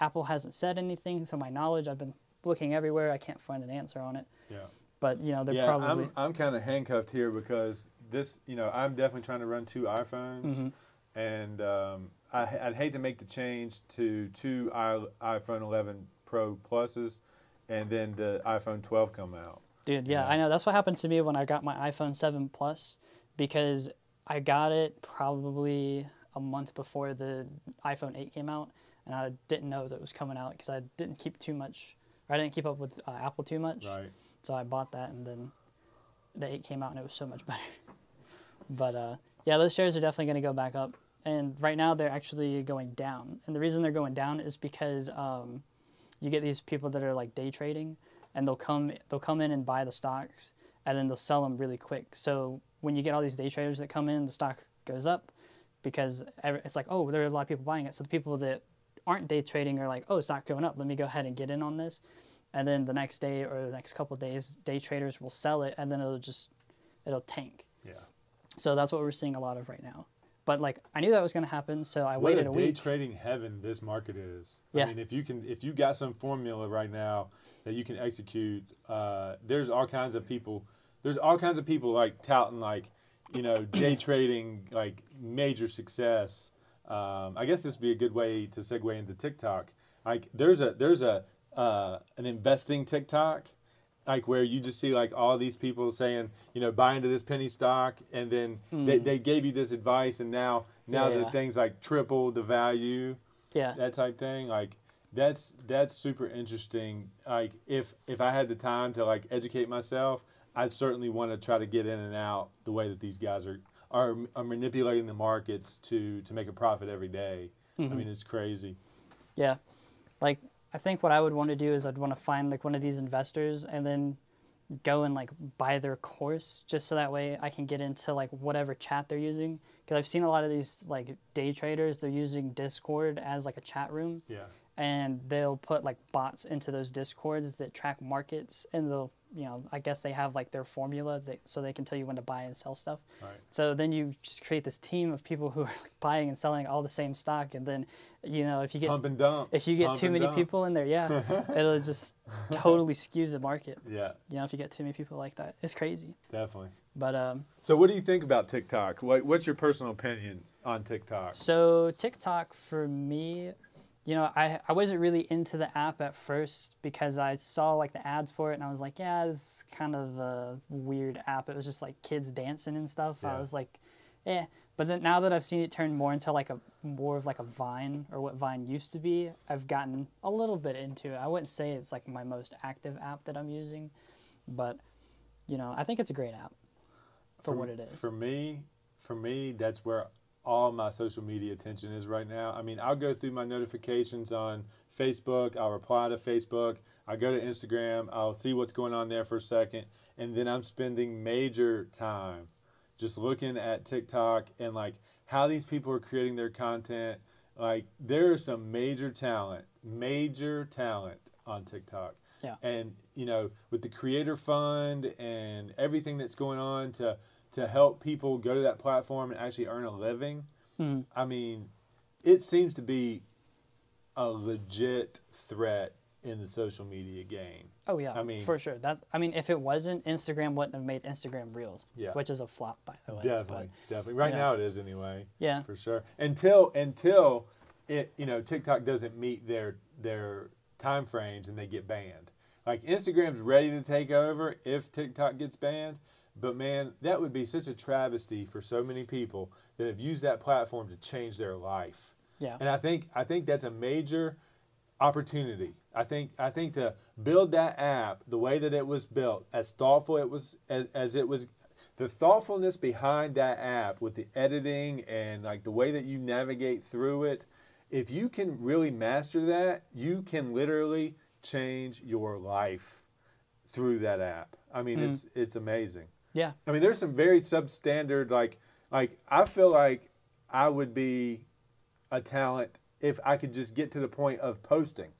Apple hasn't said anything to my knowledge. I've been looking everywhere. I can't find an answer on it. Yeah. But you know, they're yeah, probably I'm I'm kind of handcuffed here because this, you know, I'm definitely trying to run two iPhones, Mhm. and um, I, I'd hate to make the change to two I, iPhone 11 Pro Pluses, and then the iPhone 12 come out. Dude, yeah, Yeah. I know. That's what happened to me when I got my iPhone 7 Plus because I got it probably a month before the iPhone 8 came out, and I didn't know that it was coming out because I didn't keep too much, or I didn't keep up with uh, Apple too much. Right. So I bought that, and then the 8 came out, and it was so much better. but uh, yeah, those shares are definitely going to go back up. And right now, they're actually going down. And the reason they're going down is because um, you get these people that are like day trading, and they'll come they'll come in and buy the stocks, and then they'll sell them really quick. So when you get all these day traders that come in, the stock goes up, because it's like, oh, there are a lot of people buying it. So the people that aren't day trading are like, oh, it's not going up. Let me go ahead and get in on this. And then the next day or the next couple of days, day traders will sell it, and then it'll just it'll tank. Yeah. So that's what we're seeing a lot of right now. But like I knew that was going to happen, so I What waited a a day week. trading heaven this market is. Yeah. I mean, if you can, if you got some formula right now that you can execute, uh, there's all kinds of people. There's all kinds of people like touting like, you know, day trading like major success. Um, I guess this would be a good way to segue into TikTok. Like, there's a there's a uh, an investing TikTok like where you just see like all these people saying, you know, buy into this penny stock, and then they, they gave you this advice, and now now Hmm. Yeah. the things like triple the value, Yeah, that type thing. Like that's that's super interesting. Like if if I had the time to like educate myself, I'd certainly want to try to get in and out the way that these guys are are, are manipulating the markets to to make a profit every day. I mm-hmm. mean, it's crazy. yeah. Like I think what I would want to do is I'd want to find like one of these investors and then go and like buy their course just so that way I can get into like whatever chat they're using because I've seen a lot of these like day traders they're using Discord as like a chat room Yeah. And they'll put like bots into those discords that track markets and they'll you know i guess they have like their formula that, so they can tell you when to buy and sell stuff Right. so then you just create this team of people who are buying and selling all the same stock and then you know if you get if you get Pump too many dump. people in there yeah it'll just totally skew the market Yeah, you know if you get too many people like that it's crazy definitely. but um So, what do you think about TikTok? What, what's your personal opinion on TikTok? So TikTok for me, you know, I, I wasn't really into the app at first because I saw like the ads for it and I was like, yeah, this is kind of a weird app. It was just like kids dancing and stuff. Yeah. I was like, eh. But then now that I've seen it turn more into like a more of like a Vine or what Vine used to be, I've gotten a little bit into it. I wouldn't say it's like my most active app that I'm using, but you know, I think it's a great app for, what it is. For me, for me, that's where all my social media attention is right now. I mean, I'll go through my notifications on Facebook. I'll reply to Facebook. I go to Instagram. I'll see what's going on there for a second, and then I'm spending major time just looking at TikTok and like how these people are creating their content. Like there is some major talent, major talent on TikTok. Yeah. And you know, with the creator fund and everything that's going on to to help people go to that platform and actually earn a living, Mhm. I mean, it seems to be a legit threat in the social media game. Oh yeah, I mean- for sure. That's I mean, if it wasn't, Instagram wouldn't have made Instagram Reels, Yeah. which is a flop by the way. Definitely, definitely. Right now it is anyway. Yeah, for sure. Until until it you know TikTok doesn't meet their their time frames and they get banned. Like Instagram's ready to take over if TikTok gets banned, but man, that would be such a travesty for so many people that have used that platform to change their life. yeah, And I think I think that's a major opportunity. I think I think to build that app the way that it was built, as thoughtful it was as, as it was the thoughtfulness behind that app with the editing and like the way that you navigate through it, if you can really master that, you can literally change your life through that app. I mean, mm-hmm. it's it's amazing. Yeah, I mean, there's some very substandard like like I feel like I would be a talent if I could just get to the point of posting,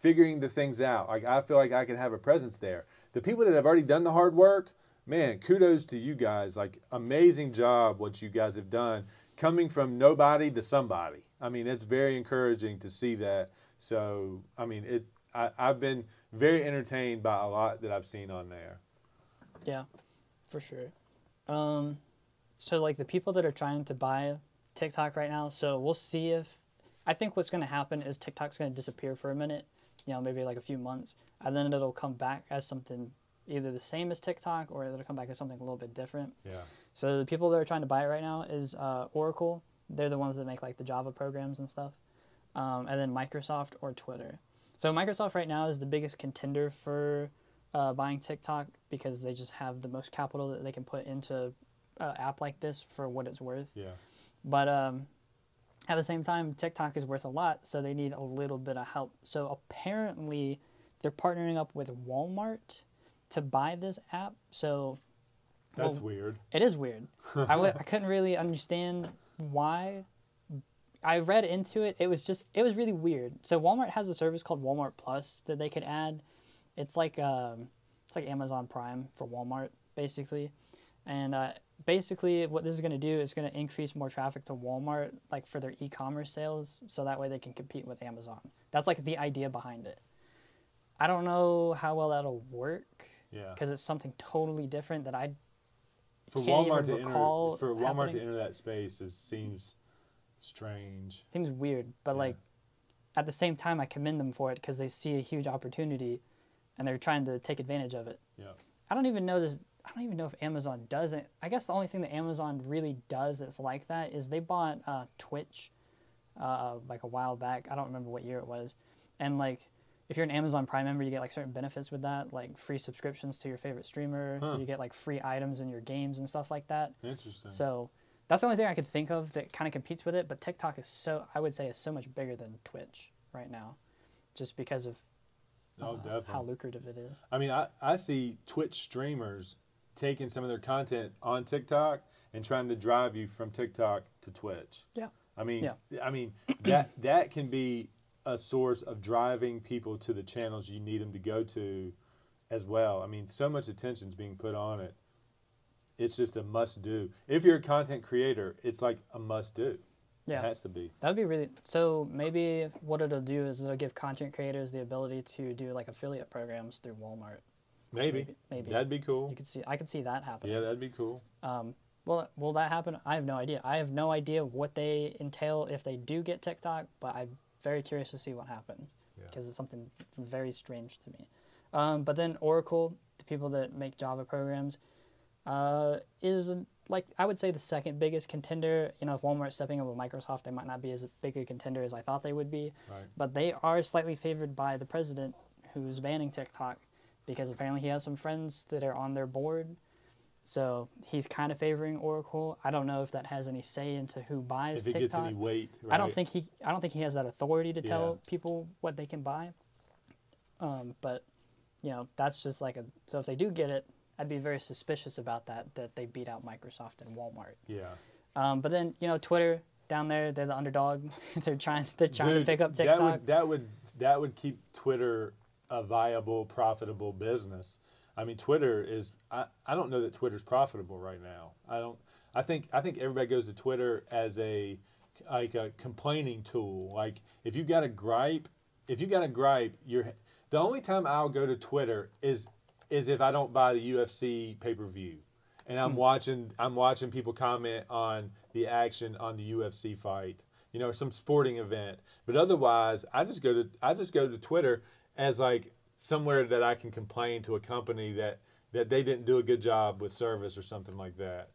figuring the things out. Like I feel like I could have a presence there. The people that have already done the hard work, man, kudos to you guys. Like amazing job what you guys have done coming from nobody to somebody. I mean, it's very encouraging to see that. So, I mean, it I, I've been very entertained by a lot that I've seen on there. yeah, for sure. Um, so like the people that are trying to buy TikTok right now, so we'll see if I think what's going to happen is TikTok's going to disappear for a minute, you know, maybe like a few months, and then it'll come back as something either the same as TikTok or it'll come back as something a little bit different. Yeah. So the people that are trying to buy it right now is uh, Oracle. They're the ones that make like the Java programs and stuff, um, and then Microsoft or Twitter. So Microsoft right now is the biggest contender for uh, buying TikTok because they just have the most capital that they can put into an app like this for what it's worth. Yeah. But um, at the same time, TikTok is worth a lot, so they need a little bit of help. So apparently, they're partnering up with Walmart to buy this app. So That's Well, weird. it is weird. I w- I couldn't really understand why. I read into it. It was just it was really weird. So Walmart has a service called Walmart Plus that they could add. It's like um, it's like Amazon Prime for Walmart basically, and uh, basically what this is going to do is going to increase more traffic to Walmart like for their e-commerce sales, so that way they can compete with Amazon. That's like the idea behind it. I don't know how well that'll work Yeah. because it's something totally different that I For Walmart to enter for Walmart happening. to enter that space is, seems strange. seems weird, but Yeah. like at the same time, I commend them for it because they see a huge opportunity, and they're trying to take advantage of it. Yeah. I don't even know this. I don't even know if Amazon does it. I guess the only thing that Amazon really does that's like that is they bought uh, Twitch, uh, like a while back. I don't remember what year it was, and like if you're an Amazon Prime member, you get like certain benefits with that, like free subscriptions to your favorite streamer. Huh. You get like free items in your games and stuff like that. Interesting. So that's the only thing I could think of that kind of competes with it. But TikTok is so I would say is so much bigger than Twitch right now, just because of oh, uh, definitely. how lucrative it is. I mean, I, I see Twitch streamers taking some of their content on TikTok and trying to drive you from TikTok to Twitch. Yeah. I mean, Yeah. I mean that that can be a source of driving people to the channels you need them to go to, as well. I mean, so much attention is being put on it. It's just a must do. If you're a content creator, it's like a must do. Yeah. It has to be. That would be really so. Maybe what it'll do is it'll give content creators the ability to do like affiliate programs through Walmart. Maybe. Maybe- maybe. That'd be cool. You could see. I could see that happening. Yeah, that'd be cool. Um, well, will that happen? I have no idea. I have no idea what they entail if they do get TikTok, but I'm very curious to see what happens Yeah. because it's something very strange to me. Um, but then Oracle, the people that make Java programs, uh, is like I would say the second biggest contender. You know, if Walmart's stepping up with Microsoft, they might not be as big a contender as I thought they would be. Right. But they are slightly favored by the president, who's banning TikTok, because apparently he has some friends that are on their board. So he's kind of favoring Oracle. I don't know if that has any say into who buys If it gets TikTok. any weight, right? I don't think he. I don't think he has that authority to tell Yeah. people what they can buy. Um, but you know, that's just like a. So if they do get it, I'd be very suspicious about that. That they beat out Microsoft and Walmart. Yeah. Um, but then you know, Twitter down there, they're the underdog. they're trying. They're trying Dude, to pick up That TikTok. would, that would that would keep Twitter a viable, profitable business. I mean, Twitter is. I, I don't know that Twitter's profitable right now. I don't. I think I think everybody goes to Twitter as a like a complaining tool. Like if you got a gripe, if you got a gripe, you're the only time I'll go to Twitter is is if I don't buy the UFC pay per view, and I'm hmm. watching I'm watching people comment on the action on the UFC fight, you know, some sporting event. But otherwise, I just go to I just go to Twitter as like somewhere that I can complain to a company that that they didn't do a good job with service or something like that.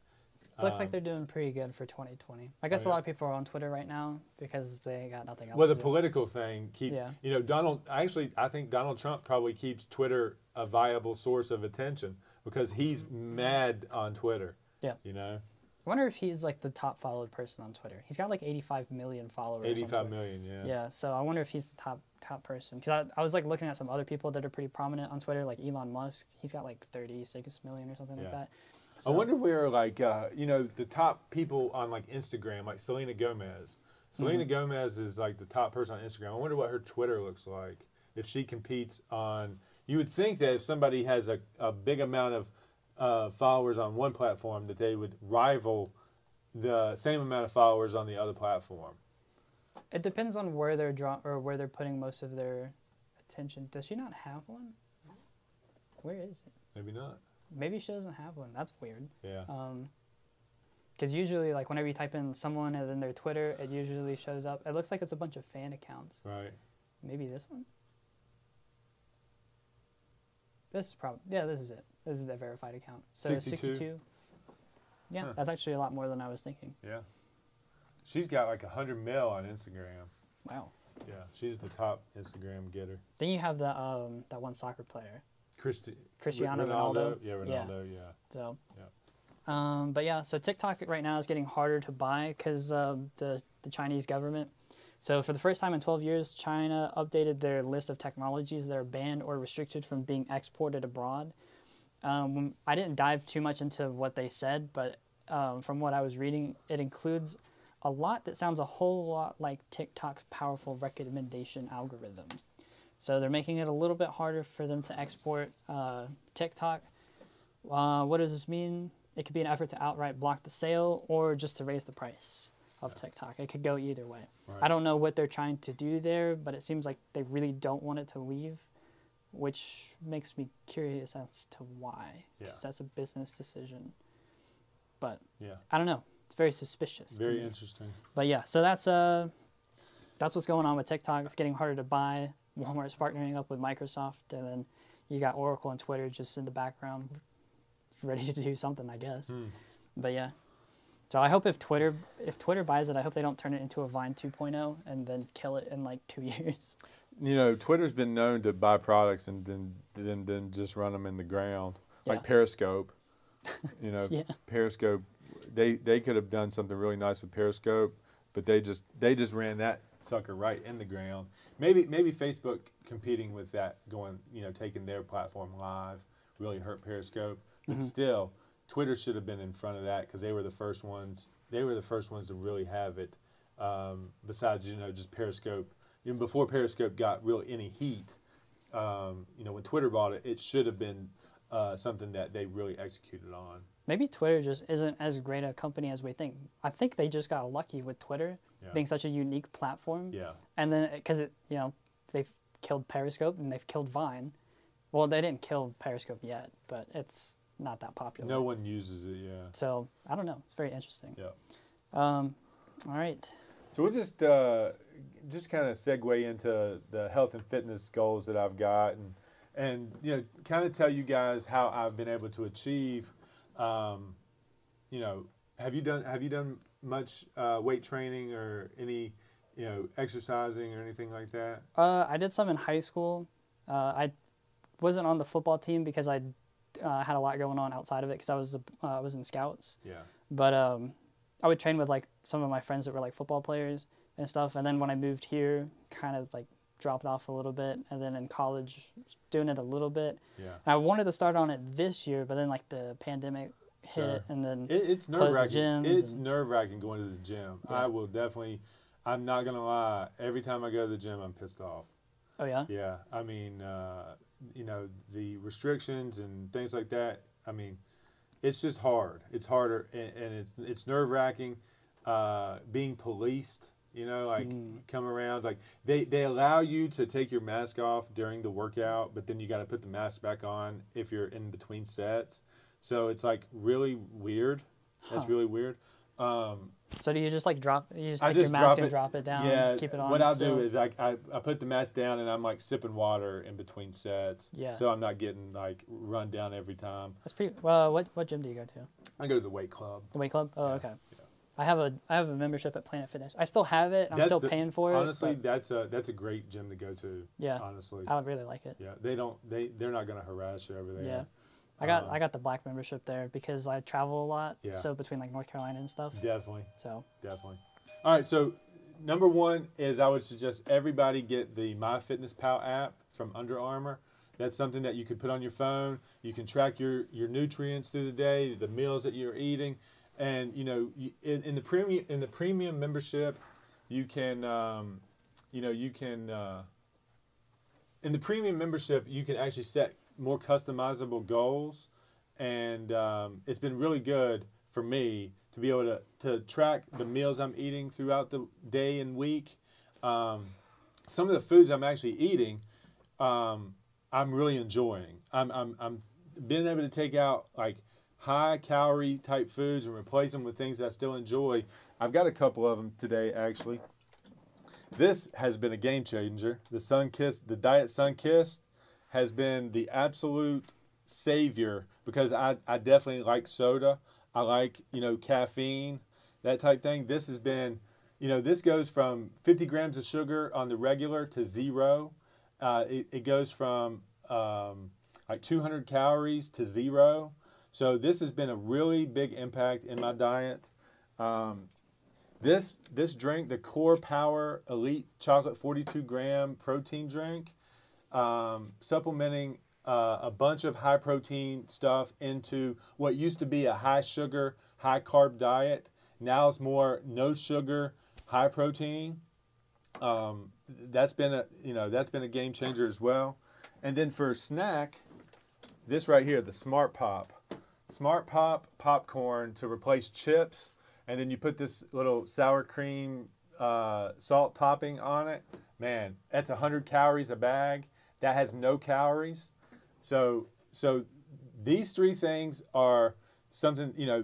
Looks um, like they're doing pretty good for 2020. I guess Oh, a lot of people are on Twitter right now because they got nothing else. Well, the political thing keep Yeah. you know Donald. Actually, I think Donald Trump probably keeps Twitter a viable source of attention because he's mad on Twitter. Yeah. You know, I wonder if he's like the top followed person on Twitter. He's got like 85 million followers. on eighty-five Twitter. million. Yeah. Yeah, so I wonder if he's the top top person because I, I was like looking at some other people that are pretty prominent on Twitter, like Elon Musk. He's got like 36 million or something like Yeah. That. I wonder where like uh, you know the top people on like Instagram, like Selena Gomez. Selena Gomez is like the top person on Instagram. I wonder what her Twitter looks like if she competes on. You would think that if somebody has a, a big amount of uh, followers on one platform, that they would rival the same amount of followers on the other platform. It depends on where they're draw or where they're putting most of their attention. Does she not have one? Where is it? Maybe not. Maybe she doesn't have one. That's weird. Yeah. Um, because usually, like whenever you type in someone and then their Twitter, it usually shows up. It looks like it's a bunch of fan accounts. Right. Maybe this one. This is probably yeah. This is it. This is the verified account. So 62? 62. Yeah, Huh. that's actually a lot more than I was thinking. Yeah. She's got like a hundred mil on Instagram. Wow. Yeah. She's the top Instagram getter. Then you have the um that one soccer player, Christi- Cristiano Ronaldo. Ronaldo. Yeah, Yeah. Ronaldo. Yeah. So. Yeah. Um, but yeah, so TikTok right now is getting harder to buy because uh, the the Chinese government. So for the first time in 12 years, China updated their list of technologies that are banned or restricted from being exported abroad. Um, I didn't dive too much into what they said, but um, from what I was reading, it includes a lot that sounds a whole lot like TikTok's powerful recommendation algorithm. So they're making it a little bit harder for them to export uh, TikTok. Uh, what does this mean? It could be an effort to outright block the sale or just to raise the price of TikTok. It could go either way. I don't know what they're trying to do there, but it seems like they really don't want it to leave, which makes me curious as to why. Yeah. 'cause that's a business decision. But Yeah. I don't know. It's very suspicious. Very interesting. But yeah, so that's uh, that's what's going on with TikTok. It's getting harder to buy. Walmart's partnering up with Microsoft, and then you got Oracle and Twitter just in the background, ready to do something, I guess. Hmm. But yeah, so I hope if Twitter if Twitter buys it, I hope they don't turn it into a Vine 2.0 and then kill it in like two years. You know, Twitter's been known to buy products and then then then just run them in the ground, like Periscope. You know, Yeah. Periscope. They they could have done something really nice with Periscope, but they just they just ran that sucker right in the ground. Maybe maybe Facebook competing with that, going you know taking their platform live, really hurt Periscope. But still, Twitter should have been in front of that because they were the first ones. They were the first ones to really have it. Um, besides, you know, just Periscope. Even before Periscope got real any heat, um, you know, when Twitter bought it, it should have been uh, something that they really executed on. Maybe Twitter just isn't as great a company as we think. I think they just got lucky with Twitter Yeah. being such a unique platform. Yeah. And then because it, you know, they've killed Periscope and they've killed Vine. Well, they didn't kill Periscope yet, but it's not that popular. No one uses it. Yeah. So I don't know. It's very interesting. Yeah. Um, all right. So we'll just uh, just kind of segue into the health and fitness goals that I've got, and and you know, kind of tell you guys how I've been able to achieve. Um, you know, have you done have you done much uh, weight training or any you know exercising or anything like that? Uh, I did some in high school. Uh, I wasn't on the football team because I uh, had a lot going on outside of it because I was uh, I was in scouts. Yeah. But um, I would train with like some of my friends that were like football players and stuff. And then when I moved here, kind of like dropped off a little bit. And then in college, doing it a little bit. Yeah. I wanted to start on it this year, but then like the pandemic hit, Sure. and then It, it's nerve wracking. It's and- nerve wracking going to the gym. Yeah. I will definitely. I'm not gonna lie. Every time I go to the gym, I'm pissed off. oh yeah, Yeah, I mean, uh, you know, the restrictions and things like that. I mean, it's just hard. It's harder, and, and it's it's nerve wracking. Uh, being policed, you know, like Mm. come around, like they they allow you to take your mask off during the workout, but then you got to put the mask back on if you're in between sets. So it's like really weird. That's really weird. Um, so do you just like drop? You just take just your mask drop and it- drop it down, yeah, keep it on. what I'll still? do is I, I I put the mask down and I'm like sipping water in between sets. Yeah. So I'm not getting like run down every time. that's pretty. Well, what what gym do you go to? I go to the weight club. The weight club. Oh, Yeah, okay. yeah. I have a I have a membership at Planet Fitness. I still have it. I'm That's still the- paying for it. Honestly, that's a that's a great gym to go to. Yeah. Honestly. I really like it. yeah. They don't they they're not gonna harass you over there. Yeah. I got Um, I got the black membership there because I travel a lot. Yeah. So between like North Carolina and stuff. Definitely. So Definitely. All right. So number one is I would suggest everybody get the MyFitnessPal app from Under Armour. That's something that you can put on your phone. You can track your, your nutrients through the day, the meals that you're eating, and you know in, in the premium in the premium membership, you can um, you know you can uh, in the premium membership you can actually set more customizable goals, and um, it's been really good for me to be able to, to track the meals I'm eating throughout the day and week. Um, some of the foods I'm actually eating, um, I'm really enjoying. I'm, I'm, I'm being able to take out like high calorie type foods and replace them with things that I still enjoy. I've got a couple of them today actually. This has been a game changer. The Sunkist, the Diet Sunkist, has been the absolute savior because I, I definitely like soda. I like, you know, caffeine, that type thing. This has been, you know, this goes from 50 grams of sugar on the regular to zero. Uh, it, it goes from um, like 200 calories to zero. So this has been a really big impact in my diet. Um, this this drink, the Core Power Elite Chocolate 42 gram protein drink, um, supplementing uh, a bunch of high protein stuff into what used to be a high sugar, high carb diet. Now it's more no sugar, high protein. Um, that's been a you know that's been a game changer as well. And then for a snack, this right here, the Smart Pop, Smart Pop popcorn to replace chips, and then you put this little sour cream uh, salt topping on it. Man, that's 100 calories a bag. That has no calories. So so these three things are something you know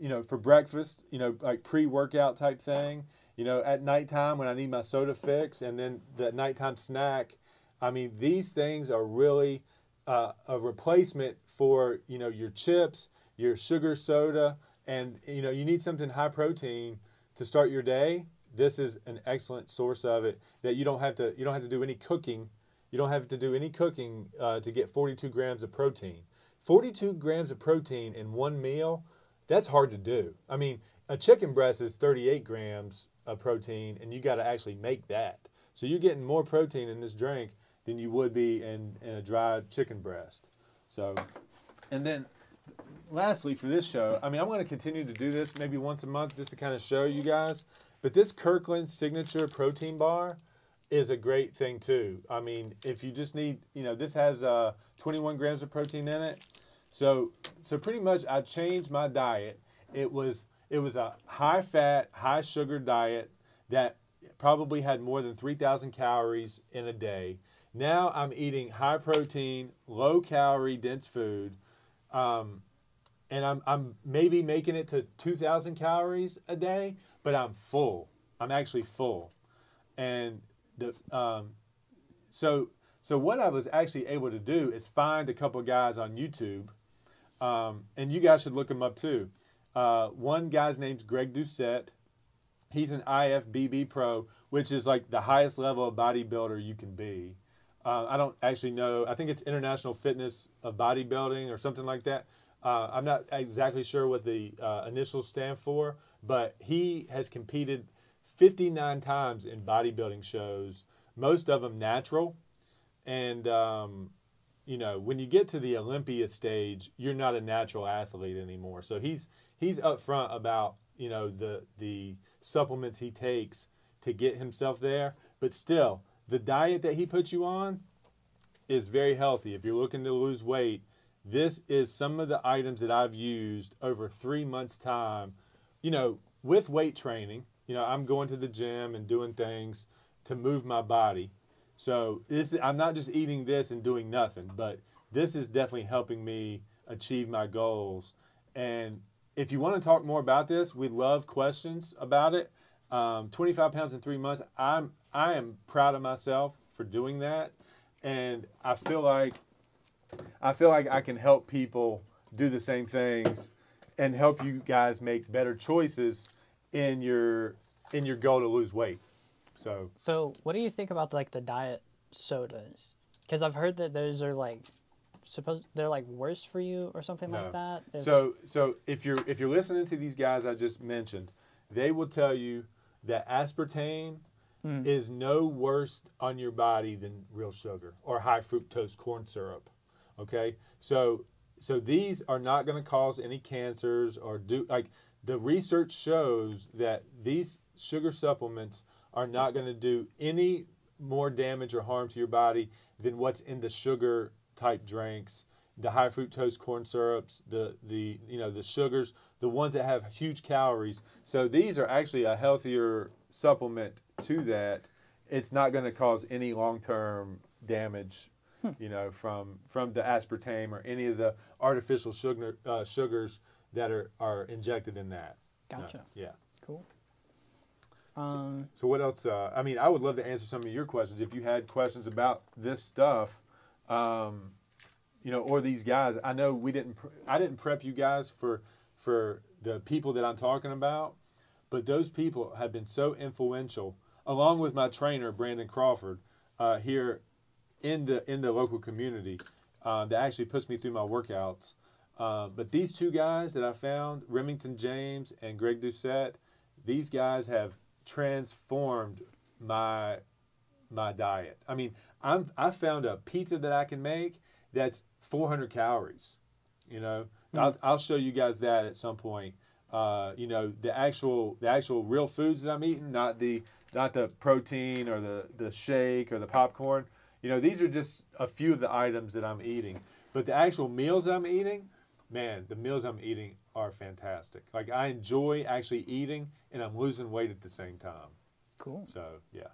you know for breakfast you know like pre-workout type thing you know at nighttime when i need my soda fix and then the nighttime snack i mean these things are really uh, a replacement for you know your chips your sugar soda and you know you need something high protein to start your day this is an excellent source of it that you don't have to you don't have to do any cooking you don't have to do any cooking uh, to get 42 grams of protein 42 grams of protein in one meal, that's hard to do. I mean, a chicken breast is 38 grams of protein, and you got to actually make that. So you're getting more protein in this drink than you would be in, in a dry chicken breast. So, and then lastly for this show, I mean, I'm going to continue to do this maybe once a month just to kind of show you guys. But this Kirkland signature protein bar is a great thing too. I mean, if you just need, you know, this has uh, 21 grams of protein in it. So, so pretty much I changed my diet. It was it was a high fat, high sugar diet that probably had more than 3,000 calories in a day. Now I'm eating high protein, low calorie, dense food. Um, and I'm, I'm maybe making it to 2,000 calories a day, but I'm full. I'm actually full. And the um, so so what I was actually able to do is find a couple guys on YouTube, um, and you guys should look them up too. Uh, one guy's name's Greg Doucette. He's an IFBB pro, which is like the highest level of bodybuilder you can be. Uh, I don't actually know. I think it's International Fitness of Bodybuilding or something like that. Uh, I'm not exactly sure what the uh, initials stand for, but he has competed 59 times in bodybuilding shows, most of them natural. And, um, you know, when you get to the Olympia stage, you're not a natural athlete anymore. So he's he's upfront about you know the the supplements he takes to get himself there. But still, the diet that he puts you on is very healthy. If you're looking to lose weight, this is some of the items that I've used over three months' time. You know, with weight training, you know, I'm going to the gym and doing things to move my body. So this, I'm not just eating this and doing nothing, but this is definitely helping me achieve my goals. And if you want to talk more about this, we love questions about it. Um, 25 pounds in three months. I'm I am proud of myself for doing that, and I feel like I feel like I can help people do the same things and help you guys make better choices in your in your goal to lose weight. So So, what do you think about like the diet sodas? Because I've heard that those are like supposed they're like worse for you or something No. like that. If- so so if you're if you're listening to these guys I just mentioned, they will tell you that aspartame Mm. is no worse on your body than real sugar or high fructose corn syrup. Okay? So so these are not going to cause any cancers or do like the research shows that these sugar supplements are not going to do any more damage or harm to your body than what's in the sugar type drinks the high fructose corn syrups the the you know the sugars the ones that have huge calories so these are actually a healthier supplement to that it's not going to cause any long-term damage you know from from the aspartame or any of the artificial sugar uh, sugars that are are injected in that No, gotcha. yeah Cool. Um, so what else? Uh, I mean, I would love to answer some of your questions if you had questions about this stuff, um, you know, or these guys. I know we didn't. I didn't prep you guys for for the people that I'm talking about, but those people have been so influential, along with my trainer Brandon Crawford uh, here in the in the local community, uh, that actually puts me through my workouts. Uh, but these two guys that I found, Remington James and Greg Doucette, these guys have transformed my my diet. I mean, I'm I found a pizza that I can make that's 400 calories. You know, I'll, I'll show you guys that at some point. uh, you know, the actual the actual real foods that I'm eating, not the not the protein or the the shake or the popcorn. You know, these are just a few of the items that I'm eating. But the actual meals I'm eating, man, the meals I'm eating are fantastic. Like I enjoy actually eating, and I'm losing weight at the same time. Cool. So yeah.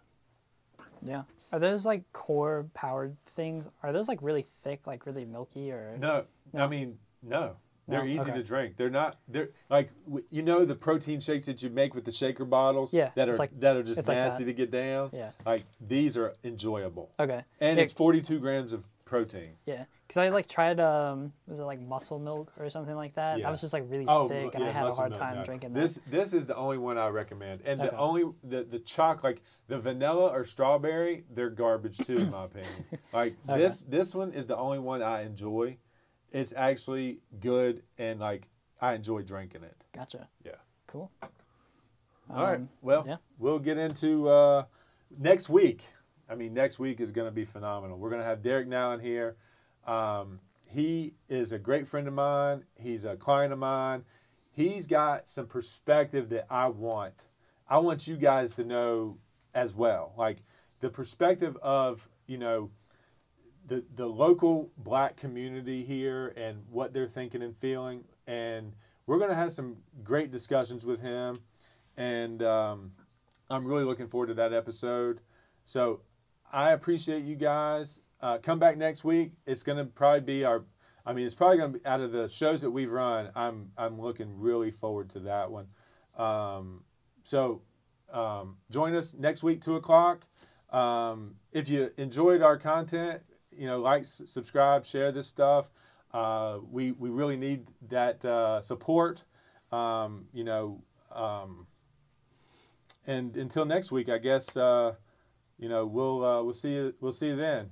Yeah. Are those like core powered things? Are those like really thick, like really milky, or No, No. I mean no. They're No? easy Okay. to drink. They're not. They're like you know the protein shakes that you make with the shaker bottles. Yeah, That are like- that are just it's like nasty to get down. yeah? Like these are enjoyable, Okay. and it's 42 grams of protein. Yeah, because I like tried um, was it like muscle milk or something like that? Yeah. That was just like really Oh, thick, and I had a hard milk, time no. drinking This this is the only one I recommend, and Okay. the only the the choc like the vanilla or strawberry, they're garbage too in my opinion. Like Okay. this this one is the only one I enjoy. It's actually good, and like I enjoy drinking it. Gotcha. Yeah. Cool. All right. Um, Well, yeah. we'll get into uh, next week. I mean, next week is going to be phenomenal. We're going to have Derek now in here. Um, he is a great friend of mine. He's a client of mine. He's got some perspective that I want. I want you guys to know as well. Like the perspective of, you know, the, the local black community here and what they're thinking and feeling. And we're going to have some great discussions with him. And um, I'm really looking forward to that episode. So I appreciate you guys. Uh, come back next week. It's going to probably be our, I mean, it's probably going to be out of the shows that we've run. I'm, I'm looking really forward to that one. Um, so um, join us next week, 2 o'clock. Um, if you enjoyed our content, you know, like, subscribe, share this stuff. Uh, we, we really need that uh, support. Um, you know, um, and until next week, I guess, uh, you know, we'll, uh, we'll see you, we'll see you then.